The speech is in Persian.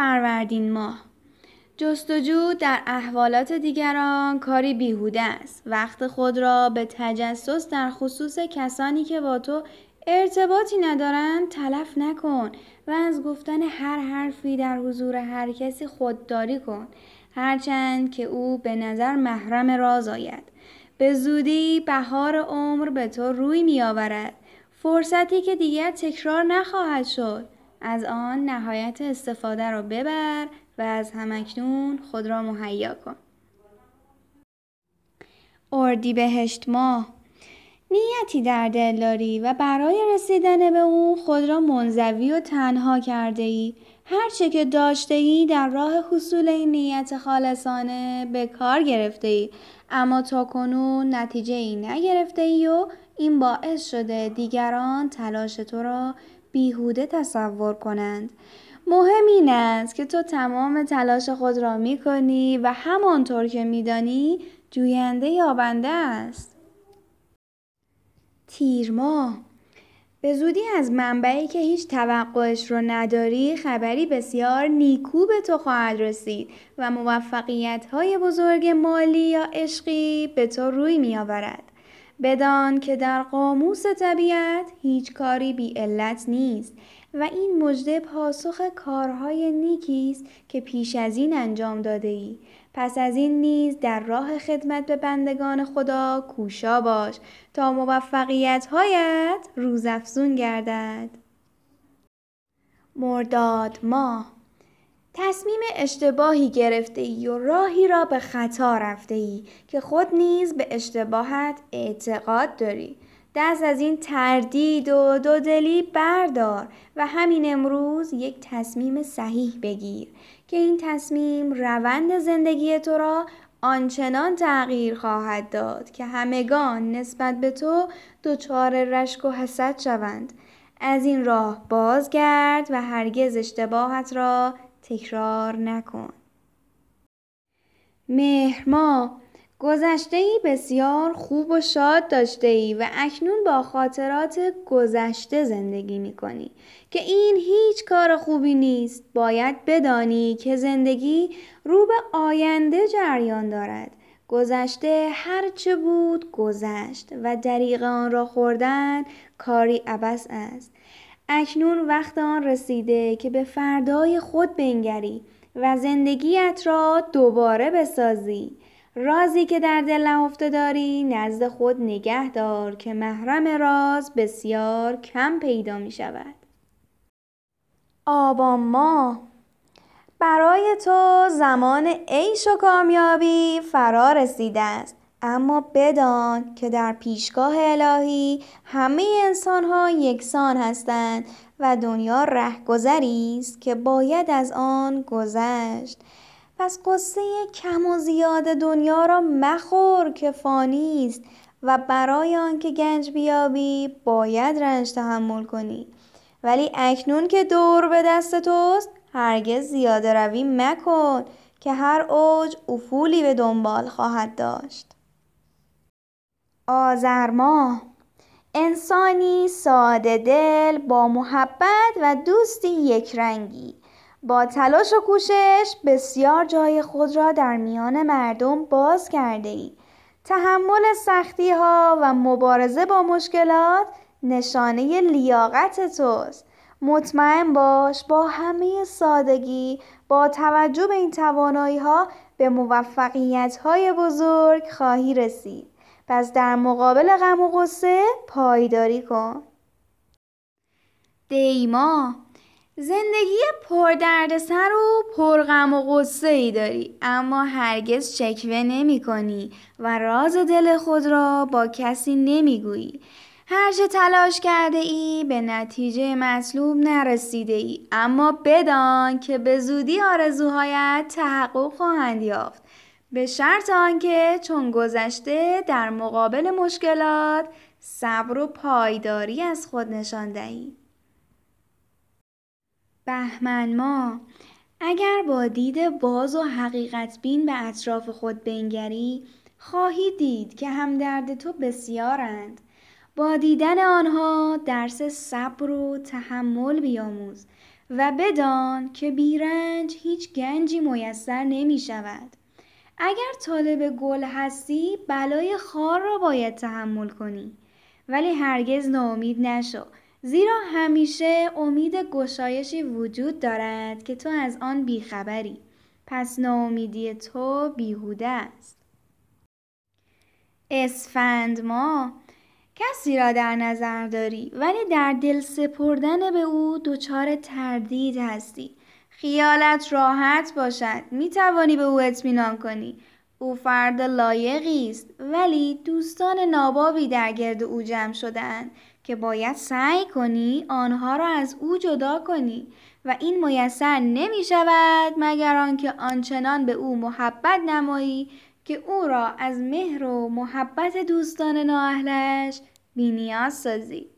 فروردین ماه. جستجو در احوالات دیگران کاری بیهوده است. وقت خود را به تجسس در خصوص کسانی که با تو ارتباطی ندارند تلف نکن و از گفتن هر حرفی در حضور هر کسی خودداری کن. هرچند که او به نظر محرم راز آید. به زودی بهار عمر به تو روی می آورد فرصتی که دیگر تکرار نخواهد شد. از آن نهایت استفاده را ببر و از همکنون خود را مهیا کن. اردیبهشت ماه. نیتی در دل داری و برای رسیدن به اون خود را منزوی و تنها کرده ای هرچه که داشته ای در راه حصول این نیت خالصانه به کار گرفته ای اما تا کنون نتیجه ای نگرفته ای و این باعث شده دیگران تلاش تو را بیهوده تصور کنند مهم این است که تو تمام تلاش خود را می کنی و همانطور که می دانی جوینده یابنده است. تیرما به زودی از منبعی که هیچ توقعش رو نداری خبری بسیار نیکو به تو خواهد رسید و موفقیت های بزرگ مالی یا عشقی به تو روی می آورد. بدان که در قاموس طبیعت هیچ کاری بی علت نیست و این مژده پاسخ کارهای نیکی است که پیش از این انجام داده ای. پس از این نیز در راه خدمت به بندگان خدا کوشا باش تا موفقیت هایت روزافزون گردد. مرداد ماه تصمیم اشتباهی گرفته ای و راهی را به خطا رفته ای که خود نیز به اشتباهت اعتقاد داری. دست از این تردید و دودلی بردار و همین امروز یک تصمیم صحیح بگیر که این تصمیم روند زندگی تو را آنچنان تغییر خواهد داد که همگان نسبت به تو دچار رشک و حسد شوند از این راه بازگرد و هرگز اشتباهت را تکرار نکن. مهرما گذشته ای بسیار خوب و شاد داشته ای و اکنون با خاطرات گذشته زندگی می کنی که این هیچ کار خوبی نیست. باید بدانی که زندگی رو به آینده جریان دارد. گذشته هرچه بود گذشت و دریغ آن را خوردن کاری عبس است. اکنون وقت آن رسیده که به فردای خود بنگری و زندگیت را دوباره بسازی رازی که در دل نهفته داری نزد خود نگه دار که محرم راز بسیار کم پیدا می شود. آبان ماه برای تو زمان عیش و کامیابی فرا رسیده است اما بدان که در پیشگاه الهی همه انسان ها یکسان هستند و دنیا رهگذری است که باید از آن گذشت. پس قصه کم و زیاد دنیا را مخور که فانی است و برای آنکه گنج بیابی باید رنج تحمل کنی. ولی اکنون که دور به دست توست هرگز زیاده روی مکن که هر اوج افولی به دنبال خواهد داشت. آذرما انسانی ساده دل با محبت و دوستی یک رنگی با تلاش و کوشش بسیار جای خود را در میان مردم باز کرده ای. تحمل سختی ها و مبارزه با مشکلات نشانه لیاقت توست. مطمئن باش با همه سادگی با توجه به این توانایی ها به موفقیت های بزرگ خواهی رسید. پس در مقابل غم و غصه پایداری کن. دیما زندگی پر سر و پر غم و غصه ای داری اما هرگز شکوه نمی کنی و راز دل خود را با کسی نمی گویی. هرچه تلاش کرده ای به نتیجه مطلوب نرسیده ای اما بدان که به زودی آرزوهایت تحقق خواهند یافت به شرط آنکه چون گذشته در مقابل مشکلات صبر و پایداری از خود نشان دهی بهمن ما اگر با دید باز و حقیقت بین به اطراف خود بنگری خواهی دید که همدرد تو بسیارند با دیدن آنها درس صبر و تحمل بیاموز و بدان که بیرنج هیچ گنجی میسر نمی شود. اگر طالب گل هستی بلای خار را باید تحمل کنی. ولی هرگز ناامید نشو. زیرا همیشه امید گشایشی وجود دارد که تو از آن بیخبری. پس ناامیدی تو بیهوده است. اسفند ما کسی را در نظر داری؟ ولی در دل سپردن به او دچار تردید هستی. خیالت راحت باشد. می توانی به او اطمینان کنی. او فرد لایقی است ولی دوستان نابابی در گرد او جمع شدهاند که باید سعی کنی آنها را از او جدا کنی و این میسر نمی شود مگر آنکه آنچنان به او محبت نمایی که او را از مهر و محبت دوستان نااهلش بینیاز سازی.